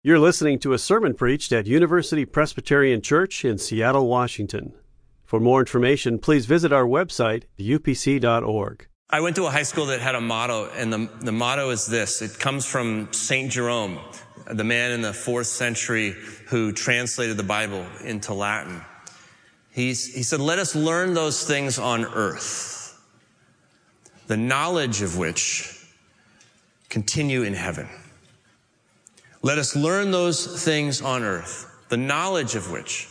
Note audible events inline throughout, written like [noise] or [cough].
You're listening to a sermon preached at University Presbyterian Church in Seattle, Washington. For more information, please visit our website, upc.org. I went to a high school that had a motto, and the, the motto is this. It comes from St. Jerome, the man in the fourth century who translated the Bible into Latin. He's, he said, Let us learn those things on earth, the knowledge of which continue in heaven. Let us learn those things on earth, the knowledge of which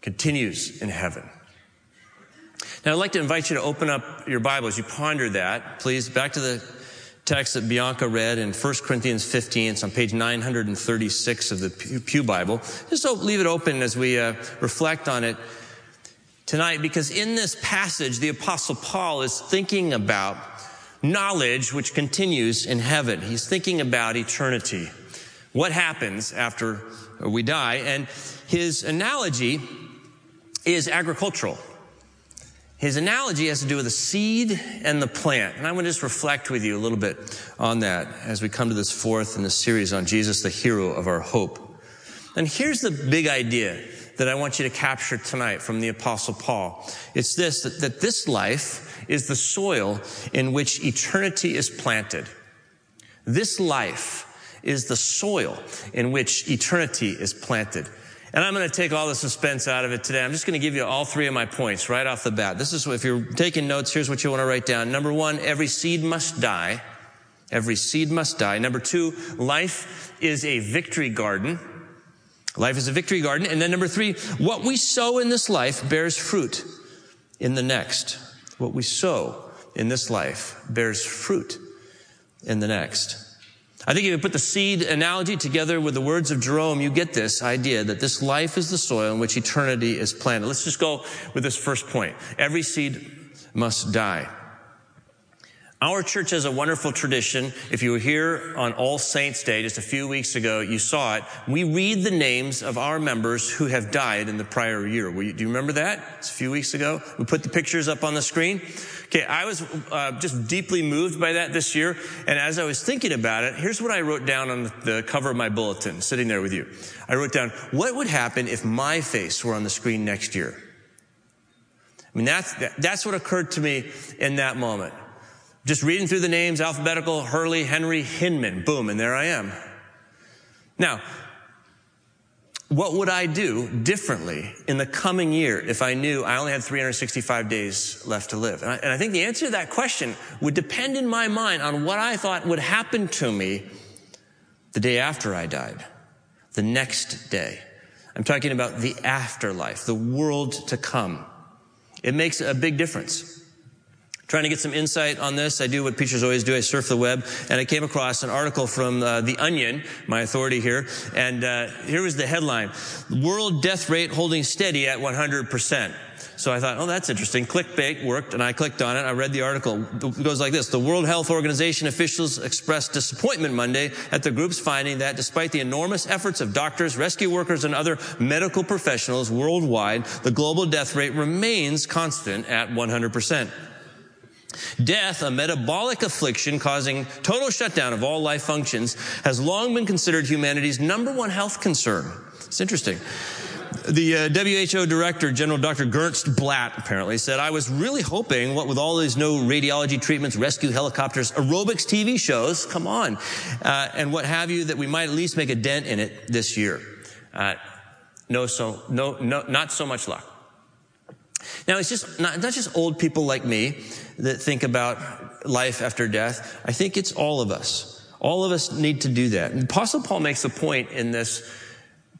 continues in heaven. Now, I'd like to invite you to open up your Bible as you ponder that. Please, back to the text that Bianca read in 1 Corinthians 15. It's on page 936 of the Pew Bible. Just leave it open as we uh, reflect on it tonight, because in this passage, the Apostle Paul is thinking about knowledge which continues in heaven. He's thinking about eternity what happens after we die. And his analogy is agricultural. His analogy has to do with the seed and the plant. And I want to just reflect with you a little bit on that as we come to this fourth in the series on Jesus, the hero of our hope. And here's the big idea that I want you to capture tonight from the apostle Paul. It's this, that, that this life is the soil in which eternity is planted. This life is the soil in which eternity is planted. And I'm going to take all the suspense out of it today. I'm just going to give you all three of my points right off the bat. This is, if you're taking notes, here's what you want to write down. Number one, every seed must die. Every seed must die. Number two, life is a victory garden. Life is a victory garden. And then number three, what we sow in this life bears fruit in the next. What we sow in this life bears fruit in the next. I think if you put the seed analogy together with the words of Jerome, you get this idea that this life is the soil in which eternity is planted. Let's just go with this first point. Every seed must die. Our church has a wonderful tradition. If you were here on All Saints Day just a few weeks ago, you saw it. We read the names of our members who have died in the prior year. do you remember that? It's a few weeks ago. We put the pictures up on the screen. Okay, I was uh, just deeply moved by that this year. And as I was thinking about it, here's what I wrote down on the cover of my bulletin, sitting there with you. I wrote down, what would happen if my face were on the screen next year? I mean, that's, that's what occurred to me in that moment. Just reading through the names, alphabetical, Hurley, Henry, Hinman, boom, and there I am. Now, what would I do differently in the coming year if I knew I only had 365 days left to live? And I, and I, think the answer to that question would depend in my mind on what I thought would happen to me the day after I died, the next day. I'm talking about the afterlife, the world to come. It makes a big difference. Trying to get some insight on this, I do what preachers always do. I surf the web, and I came across an article from uh, The Onion, my authority here, and uh, here was the headline: "World death rate holding steady at 100 percent." So I thought, oh, that's interesting. Clickbait worked, and I clicked on it. I read the article. It goes like this. The World Health Organization officials expressed disappointment Monday at the group's finding that despite the enormous efforts of doctors, rescue workers, and other medical professionals worldwide, the global death rate remains constant at 100 percent. Death, a metabolic affliction causing total shutdown of all life functions, has long been considered humanity's number one health concern. It's interesting. The uh, WHO director, General Dr. Ernst Blatt, apparently said, I was really hoping, what with all these no radiology treatments, rescue helicopters, aerobics TV shows, come on, uh, and what have you, that we might at least make a dent in it this year. Uh, no, so, no, no, not so much luck. Now, it's just not, not just old people like me that think about life after death. I think it's all of us. All of us need to do that. And Apostle Paul makes a point in this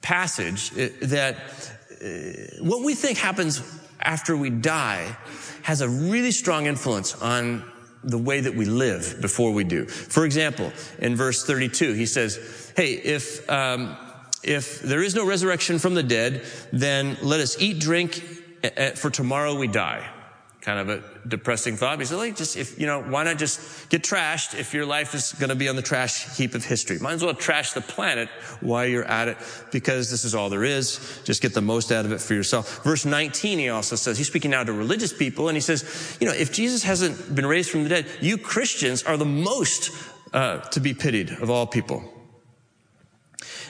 passage uh, that uh, what we think happens after we die has a really strong influence on the way that we live before we do. For example, in verse 32, he says, Hey, if, um, if there is no resurrection from the dead, then let us eat, drink, for tomorrow we die. Kind of a depressing thought. He said, like, just if, you know, why not just get trashed if your life is going to be on the trash heap of history? Might as well trash the planet while you're at it because this is all there is. Just get the most out of it for yourself. Verse 19, he also says, he's speaking now to religious people and he says, you know, if Jesus hasn't been raised from the dead, you Christians are the most uh, to be pitied of all people.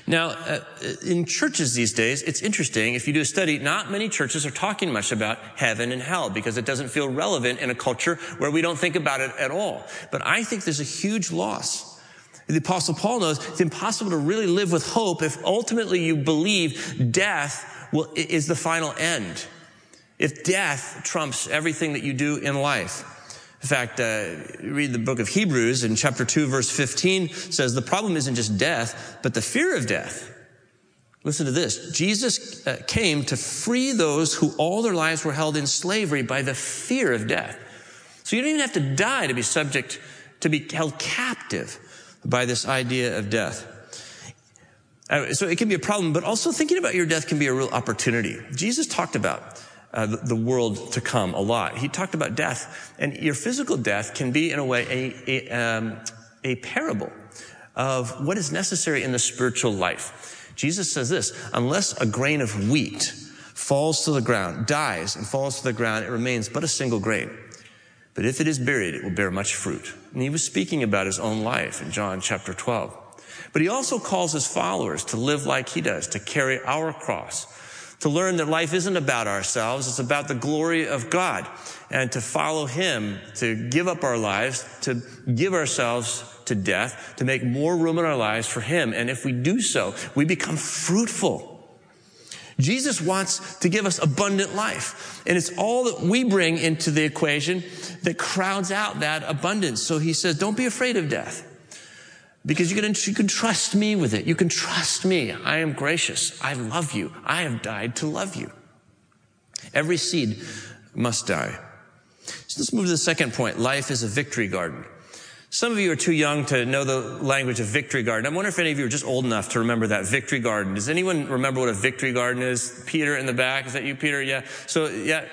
Now, uh, in churches these days, it's interesting. If you do a study, not many churches are talking much about heaven and hell because it doesn't feel relevant in a culture where we don't think about it at all. But I think there's a huge loss. The apostle Paul knows it's impossible to really live with hope if ultimately you believe death will, is the final end. If death trumps everything that you do in life. In fact, uh, read the book of Hebrews in chapter 2, verse 15 says the problem isn't just death, but the fear of death. Listen to this. Jesus uh, came to free those who all their lives were held in slavery by the fear of death. So you don't even have to die to be subject, to be held captive by this idea of death. Uh, so it can be a problem, but also thinking about your death can be a real opportunity. Jesus talked about uh, the, world to come a lot. He talked about death, and your physical death can be, in a way, a, a, um, a parable of what is necessary in the spiritual life. Jesus says this, unless a grain of wheat falls to the ground, dies and falls to the ground, it remains but a single grain. But if it is buried, it will bear much fruit. And he was speaking about his own life in John chapter 12. But he also calls his followers to live like he does, to carry our cross, to learn that life isn't about ourselves, it's about the glory of God, and to follow Him, to give up our lives, to give ourselves to death, to make more room in our lives for Him. And if we do so, we become fruitful. Jesus wants to give us abundant life. And it's all that we bring into the equation that crowds out that abundance. So he says, don't be afraid of death. Because you can, you can trust me with it. You can trust me. I am gracious. I love you. I have died to love you. Every seed must die. So let's move to the second point. Life is a victory garden. Some of you are too young to know the language of victory garden. I wonder if any of you are just old enough to remember that victory garden. Does anyone remember what a victory garden is? Peter in the back. Is that you, Peter? Yeah. So, yeah,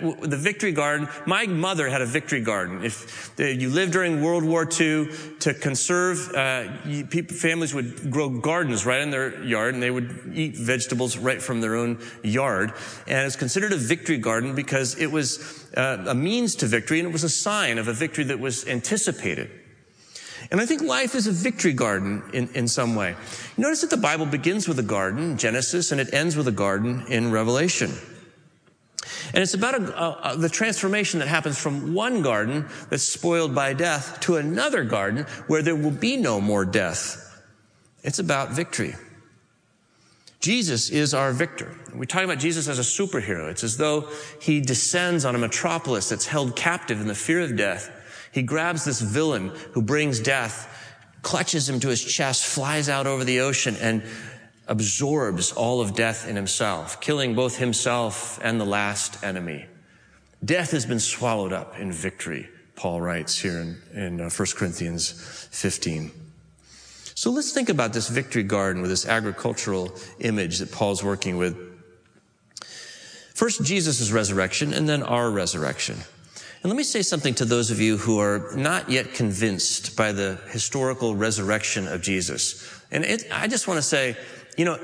uh, uh, the victory garden. My mother had a victory garden. If uh, you lived during World War II to conserve, uh, people, families would grow gardens right in their yard and they would eat vegetables right from their own yard. And it's considered a victory garden because it was uh, a means to victory and it was a sign of a victory that was anticipated. And I think life is a victory garden in, in some way. Notice that the Bible begins with a garden, Genesis, and it ends with a garden in Revelation. And it's about a, the transformation that happens from one garden that's spoiled by death to another garden where there will be no more death. It's about victory. Jesus is our victor. We talk about Jesus as a superhero. It's as though he descends on a metropolis that's held captive in the fear of death. He grabs this villain who brings death, clutches him to his chest, flies out over the ocean, and absorbs all of death in himself, killing both himself and the last enemy. Death has been swallowed up in victory, Paul writes here in, in 1 uh, Corinthians 15. So let's think about this victory garden with this agricultural image that Paul's working with. First, Jesus' resurrection and then our resurrection. And let me say something to those of you who are not yet convinced by the historical resurrection of Jesus. And it, I just want to say, you know,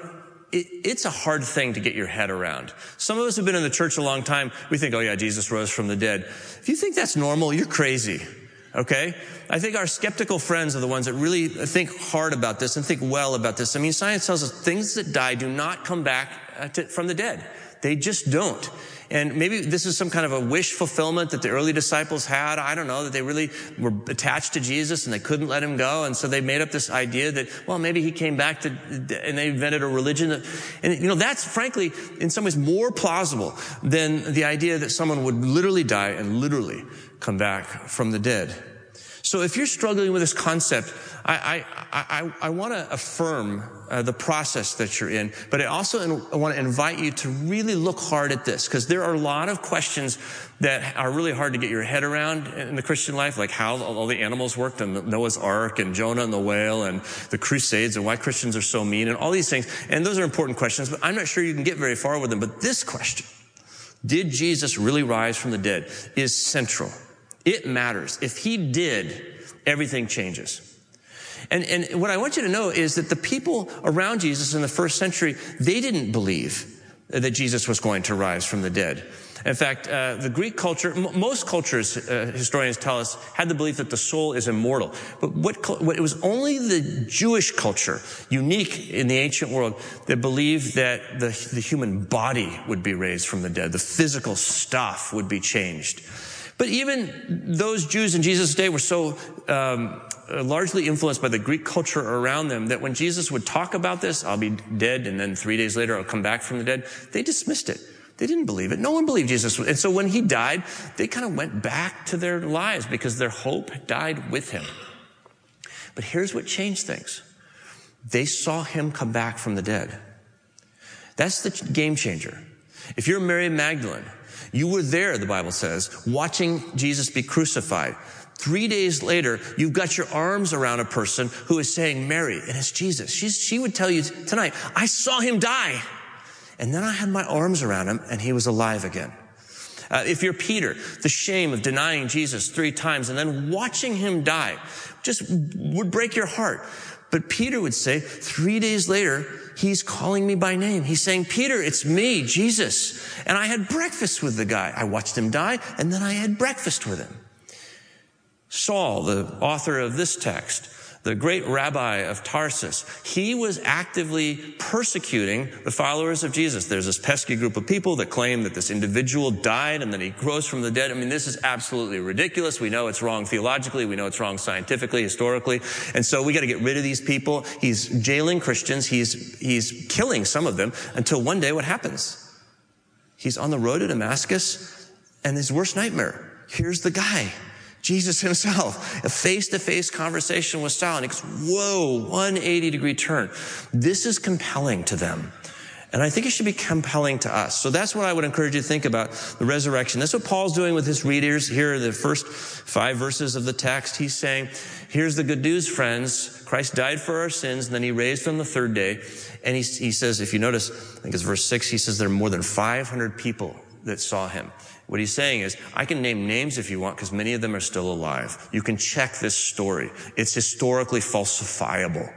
it, it's a hard thing to get your head around. Some of us have been in the church a long time. We think, oh yeah, Jesus rose from the dead. If you think that's normal, you're crazy. Okay? I think our skeptical friends are the ones that really think hard about this and think well about this. I mean, science tells us things that die do not come back uh, to, from the dead. They just don't. And maybe this is some kind of a wish fulfillment that the early disciples had. I don't know, that they really were attached to Jesus and they couldn't let him go. And so they made up this idea that, well, maybe he came back to, and they invented a religion. That, and, you know, that's frankly, in some ways more plausible than the idea that someone would literally die and literally come back from the dead. So if you're struggling with this concept, I, I, I, I want to affirm uh, the process that you're in, but I also in, want to invite you to really look hard at this because there are a lot of questions that are really hard to get your head around in the Christian life, like how all the animals worked and Noah's Ark and Jonah and the whale and the Crusades and why Christians are so mean and all these things. And those are important questions, but I'm not sure you can get very far with them. But this question, did Jesus really rise from the dead, is central. It matters. If he did, everything changes. And, and what I want you to know is that the people around Jesus in the first century, they didn't believe that Jesus was going to rise from the dead. In fact, uh, the Greek culture, m- most cultures, uh, historians tell us, had the belief that the soul is immortal. But what, what, it was only the Jewish culture, unique in the ancient world, that believed that the, the human body would be raised from the dead. The physical stuff would be changed. But even those Jews in Jesus' day were so um, Uh, largely influenced by the Greek culture around them that when Jesus would talk about this, I'll be dead, and then three days later I'll come back from the dead, they dismissed it. They didn't believe it. No one believed Jesus. And so when he died, they kind of went back to their lives because their hope died with him. But here's what changed things. They saw him come back from the dead. That's the game changer. If you're Mary Magdalene, you were there, the Bible says, watching Jesus be crucified. Three days later, you've got your arms around a person who is saying, Mary, and it's Jesus. She's, she would tell you tonight, I saw him die. And then I had my arms around him and he was alive again. Uh, if you're Peter, the shame of denying Jesus three times and then watching him die just would break your heart. But Peter would say, three days later, he's calling me by name. He's saying, Peter, it's me, Jesus. And I had breakfast with the guy. I watched him die and then I had breakfast with him. Saul, the author of this text, the great rabbi of Tarsus, he was actively persecuting the followers of Jesus. There's this pesky group of people that claim that this individual died and then he rose from the dead. I mean, this is absolutely ridiculous. We know it's wrong theologically. We know it's wrong scientifically, historically. And so we got to get rid of these people. He's jailing Christians. He's, he's killing some of them until one day what happens? He's on the road to Damascus and his worst nightmare. Here's the guy Jesus himself, [laughs] a face to face conversation with Saul. And goes, whoa, 180 degree turn. This is compelling to them. And I think it should be compelling to us. So that's what I would encourage you to think about the resurrection. That's what Paul's doing with his readers here in the first five verses of the text. He's saying, here's the good news, friends. Christ died for our sins, and then he raised on the third day. And he, he says, if you notice, I think it's verse six, he says there are more than 500 people that saw him. What he's saying is, I can name names if you want because many of them are still alive. You can check this story. It's historically falsifiable.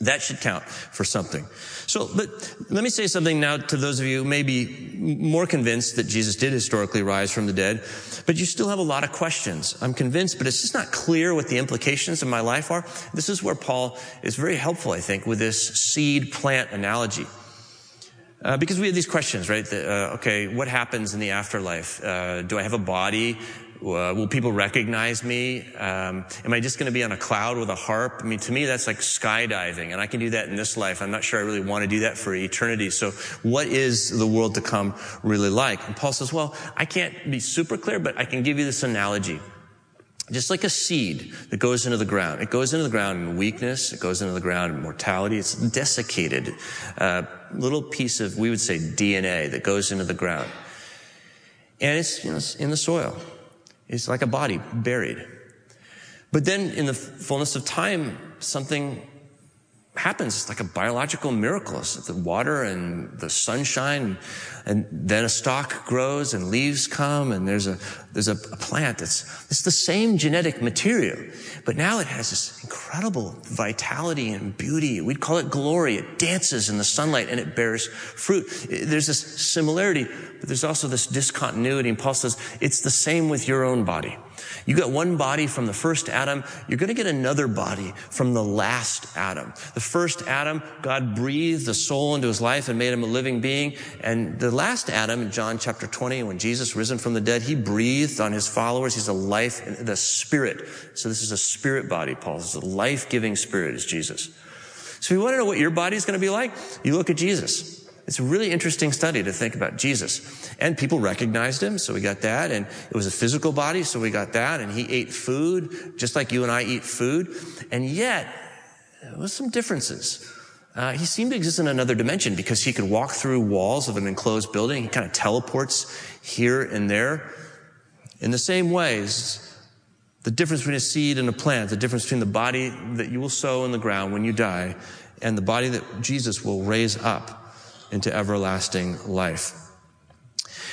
That should count for something. So, but let me say something now to those of you who may be more convinced that Jesus did historically rise from the dead, but you still have a lot of questions. I'm convinced, but it's just not clear what the implications of my life are. This is where Paul is very helpful, I think, with this seed plant analogy. Uh, because we have these questions, right? uh, okay, what happens in the afterlife? Uh, do I have a body? Uh, will people recognize me? Um, am I just going to be on a cloud with a harp? I mean, to me, that's like skydiving, and I can do that in this life. I'm not sure I really want to do that for eternity. So, what is the world to come really like? And Paul says, well, I can't be super clear, but I can give you this analogy. Just like a seed that goes into the ground. It goes into the ground in weakness. It goes into the ground in mortality. It's desiccated. Uh, little piece of, we would say, DNA that goes into the ground. And it's, you know, it's in the soil. It's like a body buried. But then in the fullness of time, something happens. It's like a biological miracle. It's the water and the sunshine, and then a stalk grows and leaves come, and there's a there's a, plant that's it's the same genetic material, but now it has this incredible vitality and beauty. We'd call it glory. It dances in the sunlight and it bears fruit. There's this similarity, but there's also this discontinuity. And Paul says it's the same with your own body. You got one body from the first Adam. You're going to get another body from the last Adam. The first Adam, God breathed the soul into his life and made him a living being. And the last Adam in John chapter 20, when Jesus risen from the dead, he breathed on his followers. He's a life, the spirit. So this is a spirit body, Paul. This is a life-giving spirit is Jesus. So if you want to know what your body is going to be like, you look at Jesus. It's a really interesting study to think about Jesus. And people recognized him, so we got that. And it was a physical body, so we got that. And he ate food, just like you and I eat food. And yet, there was some differences. Uh, he seemed to exist in another dimension because he could walk through walls of an enclosed building. He kind of teleports here and there. In the same ways, the difference between a seed and a plant, the difference between the body that you will sow in the ground when you die and the body that Jesus will raise up into everlasting life.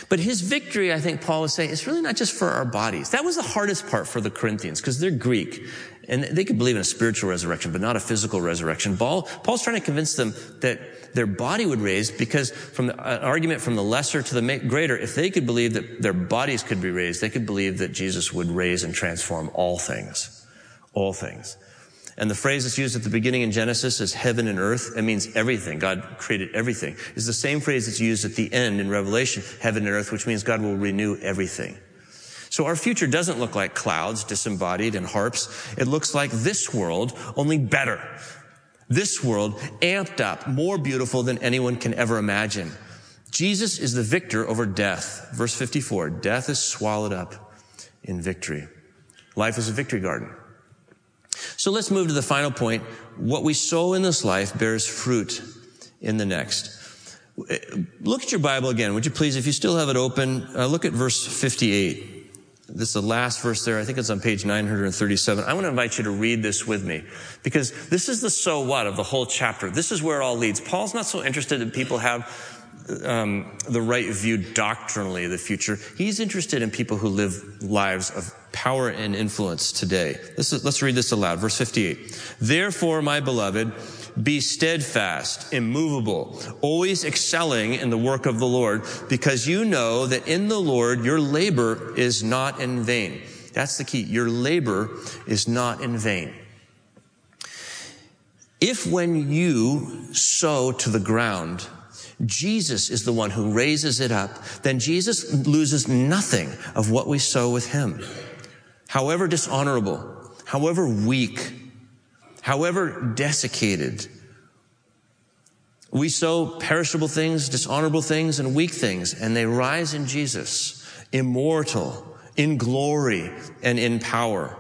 But his victory, I think Paul is saying, is really not just for our bodies. That was the hardest part for the Corinthians because they're Greek and they could believe in a spiritual resurrection, but not a physical resurrection. Paul, Paul's trying to convince them that their body would raise because from the, an argument from the lesser to the greater, if they could believe that their bodies could be raised, they could believe that Jesus would raise and transform all things. All things. And the phrase that's used at the beginning in Genesis is heaven and earth. It means everything. God created everything. It's the same phrase that's used at the end in Revelation, heaven and earth, which means God will renew everything. So our future doesn't look like clouds, disembodied and harps. It looks like this world, only better. This world amped up, more beautiful than anyone can ever imagine. Jesus is the victor over death. Verse 54, death is swallowed up in victory. Life is a victory garden. So let's move to the final point. What we sow in this life bears fruit in the next. Look at your Bible again, would you please? If you still have it open, uh, look at verse 58. This is the last verse there. I think it's on page 937. I want to invite you to read this with me because this is the so what of the whole chapter. This is where it all leads. Paul's not so interested in people have um, the right view doctrinally of the future. He's interested in people who live lives of power and influence today. Is, let's read this aloud. Verse 58. Therefore, my beloved, be steadfast, immovable, always excelling in the work of the Lord, because you know that in the Lord your labor is not in vain. That's the key. Your labor is not in vain. If when you sow to the ground, Jesus is the one who raises it up, then Jesus loses nothing of what we sow with him. However dishonorable, however weak, however desiccated, we sow perishable things, dishonorable things, and weak things, and they rise in Jesus, immortal, in glory, and in power.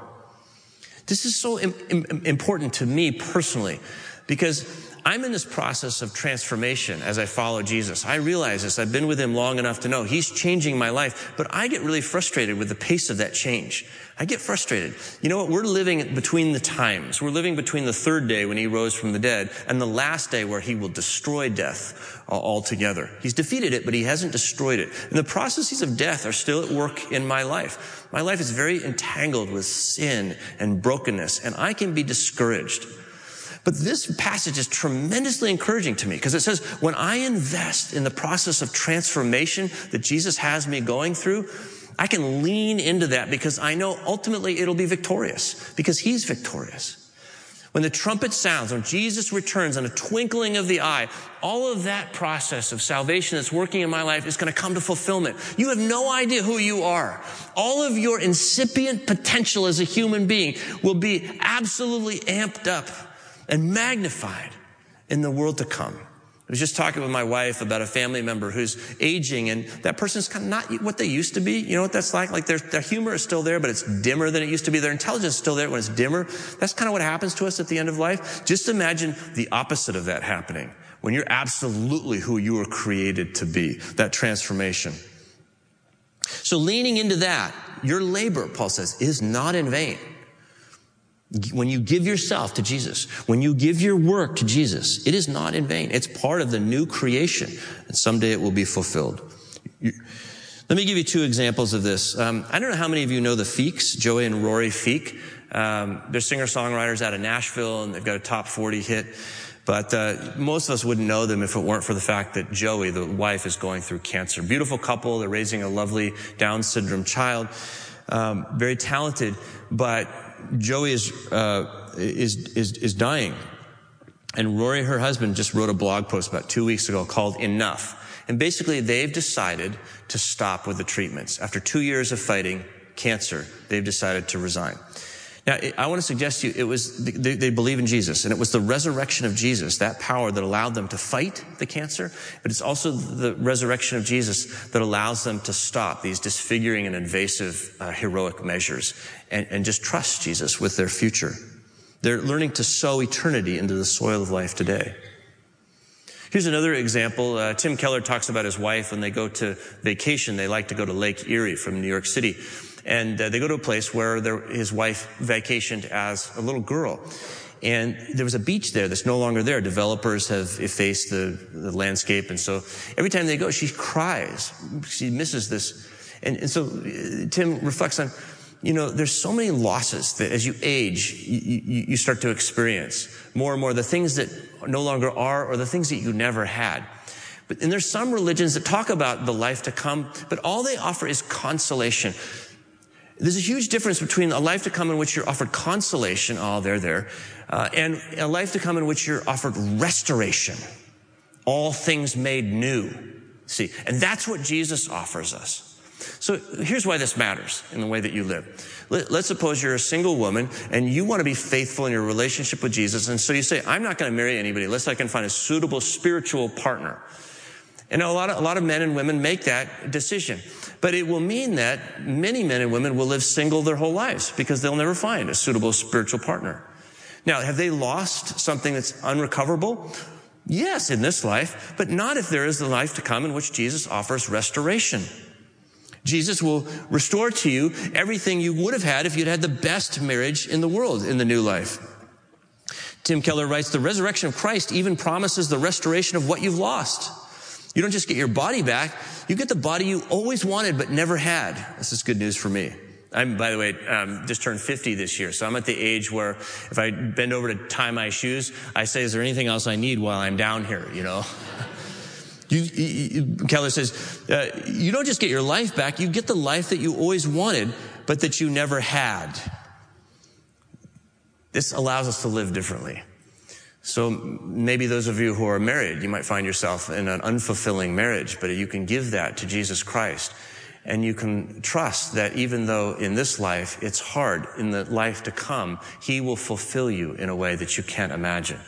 This is so Im- Im- important to me personally because I'm in this process of transformation as I follow Jesus. I realize this. I've been with him long enough to know he's changing my life, but I get really frustrated with the pace of that change. I get frustrated. You know what? We're living between the times. We're living between the third day when he rose from the dead and the last day where he will destroy death uh, altogether. He's defeated it, but he hasn't destroyed it. And the processes of death are still at work in my life. My life is very entangled with sin and brokenness, and I can be discouraged. But this passage is tremendously encouraging to me because it says, when I invest in the process of transformation that Jesus has me going through, I can lean into that because I know ultimately it'll be victorious because he's victorious. When the trumpet sounds, when Jesus returns in a twinkling of the eye, all of that process of salvation that's working in my life is going to come to fulfillment. You have no idea who you are. All of your incipient potential as a human being will be absolutely amped up and magnified in the world to come. I was just talking with my wife about a family member who's aging and that person's kind of not what they used to be. You know what that's like? Like their, their humor is still there, but it's dimmer than it used to be. Their intelligence is still there when it's dimmer. That's kind of what happens to us at the end of life. Just imagine the opposite of that happening when you're absolutely who you were created to be, that transformation. So leaning into that, your labor, Paul says, is not in vain. When you give yourself to Jesus, when you give your work to Jesus, it is not in vain. It's part of the new creation, and someday it will be fulfilled. Let me give you two examples of this. Um, I don't know how many of you know the Feeks, Joey and Rory Feek. Um, they're singer-songwriters out of Nashville, and they've got a top 40 hit. But uh, most of us wouldn't know them if it weren't for the fact that Joey, the wife, is going through cancer. Beautiful couple. They're raising a lovely Down syndrome child. Um, very talented, but Joey is, uh, is, is, is dying. And Rory, her husband, just wrote a blog post about two weeks ago called Enough. And basically, they've decided to stop with the treatments. After two years of fighting cancer, they've decided to resign. Now, I want to suggest to you, it was, they, believe in Jesus, and it was the resurrection of Jesus, that power that allowed them to fight the cancer, but it's also the resurrection of Jesus that allows them to stop these disfiguring and invasive uh, heroic measures and, and just trust Jesus with their future. They're learning to sow eternity into the soil of life today. Here's another example. Uh, Tim Keller talks about his wife when they go to vacation. They like to go to Lake Erie from New York City. And uh, they go to a place where his wife vacationed as a little girl. And there was a beach there that's no longer there. Developers have effaced the, the landscape. And so every time they go, she cries. She misses this. And, and so uh, Tim reflects on, you know, there's so many losses that as you age, you, you start to experience more and more the things that no longer are or the things that you never had. But, and there's some religions that talk about the life to come, but all they offer is consolation. There's a huge difference between a life to come in which you're offered consolation, oh, they're there, uh, and a life to come in which you're offered restoration. All things made new. See, and that's what Jesus offers us. So here's why this matters in the way that you live. Let's suppose you're a single woman and you want to be faithful in your relationship with Jesus. And so you say, I'm not going to marry anybody unless I can find a suitable spiritual partner. And a lot of, a lot of men and women make that decision. But it will mean that many men and women will live single their whole lives because they'll never find a suitable spiritual partner. Now, have they lost something that's unrecoverable? Yes, in this life, but not if there is the life to come in which Jesus offers restoration. Jesus will restore to you everything you would have had if you'd had the best marriage in the world in the new life. Tim Keller writes, the resurrection of Christ even promises the restoration of what you've lost. You don't just get your body back, you get the body you always wanted but never had. This is good news for me. I'm, by the way, um, just turned 50 this year, so I'm at the age where if I bend over to tie my shoes, I say, is there anything else I need while I'm down here, you know? [laughs] You, you, Keller says, uh, you don't just get your life back, you get the life that you always wanted, but that you never had. This allows us to live differently. So maybe those of you who are married, you might find yourself in an unfulfilling marriage, but you can give that to Jesus Christ. And you can trust that even though in this life it's hard, in the life to come, He will fulfill you in a way that you can't imagine.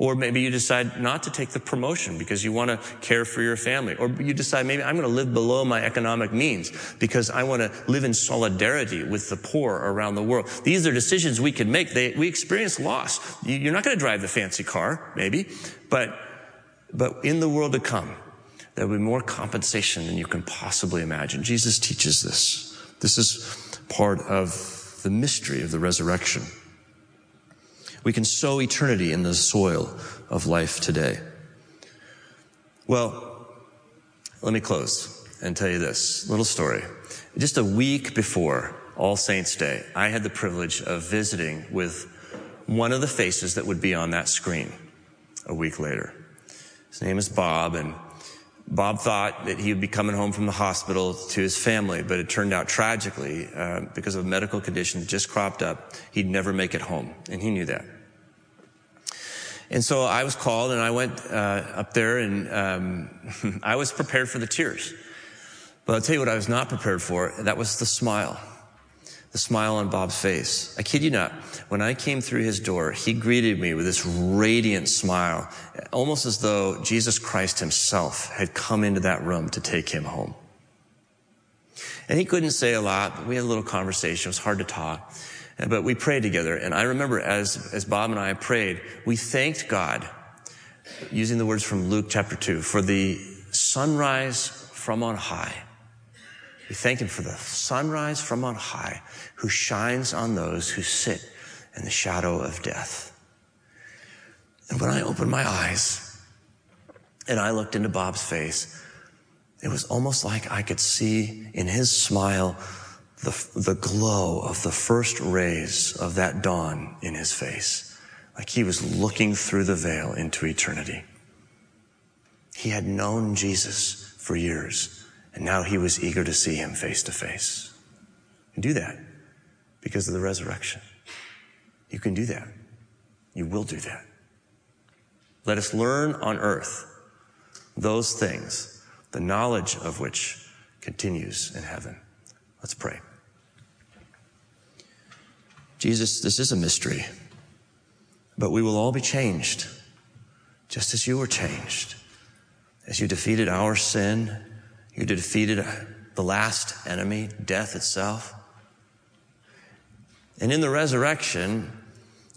Or maybe you decide not to take the promotion because you want to care for your family. Or you decide maybe I'm going to live below my economic means because I want to live in solidarity with the poor around the world. These are decisions we can make. They, we experience loss. You're not going to drive the fancy car, maybe, but, but in the world to come, there will be more compensation than you can possibly imagine. Jesus teaches this. This is part of the mystery of the resurrection. We can sow eternity in the soil of life today. Well, let me close and tell you this little story. Just a week before All Saints Day, I had the privilege of visiting with one of the faces that would be on that screen a week later. His name is Bob, and Bob thought that he would be coming home from the hospital to his family, but it turned out tragically, uh, because of a medical condition that just cropped up, he'd never make it home, and he knew that. And so I was called, and I went uh, up there, and um, [laughs] I was prepared for the tears. But I'll tell you what I was not prepared for. That was the smile. The smile on Bob's face. I kid you not. When I came through his door, he greeted me with this radiant smile, almost as though Jesus Christ himself had come into that room to take him home. And he couldn't say a lot, but we had a little conversation. It was hard to talk. But we prayed together. And I remember as, as Bob and I prayed, we thanked God, using the words from Luke chapter 2, for the sunrise from on high. We thank him for the sunrise from on high who shines on those who sit in the shadow of death. And when I opened my eyes and I looked into Bob's face, it was almost like I could see in his smile the, the glow of the first rays of that dawn in his face, like he was looking through the veil into eternity. He had known Jesus for years, and now he was eager to see him face to face. You do that because of the resurrection. You can do that. You will do that. Let us learn on earth those things, the knowledge of which continues in heaven. Let's pray. Jesus, this is a mystery, but we will all be changed, just as you were changed. As you defeated our sin, you defeated the last enemy, death itself. And in the resurrection,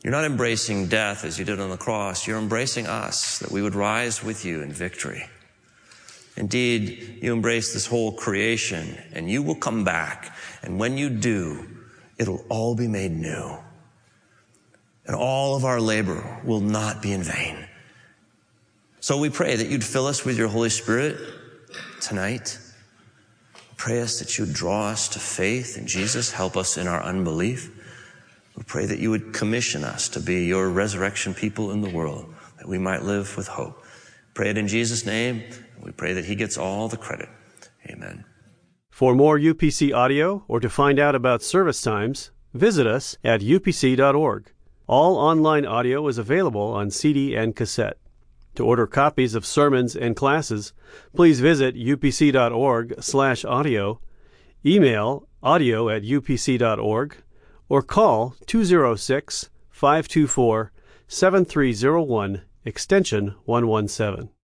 you're not embracing death as you did on the cross. You're embracing us, that we would rise with you in victory. Indeed, you embrace this whole creation and you will come back. And when you do, it'll all be made new. and all of our labor will not be in vain. So we pray that you'd fill us with your Holy Spirit tonight. Pray us that you would draw us to faith in Jesus, help us in our unbelief. We pray that you would commission us to be your resurrection people in the world, that we might live with hope. Pray it in Jesus' name. We pray that he gets all the credit. Amen. For more UPC audio or to find out about service times, visit us at upc.org. All online audio is available on CD and cassette. To order copies of sermons and classes, please visit upc.org/audio, email audio at upc.org, or call 206 524 7301 extension 117.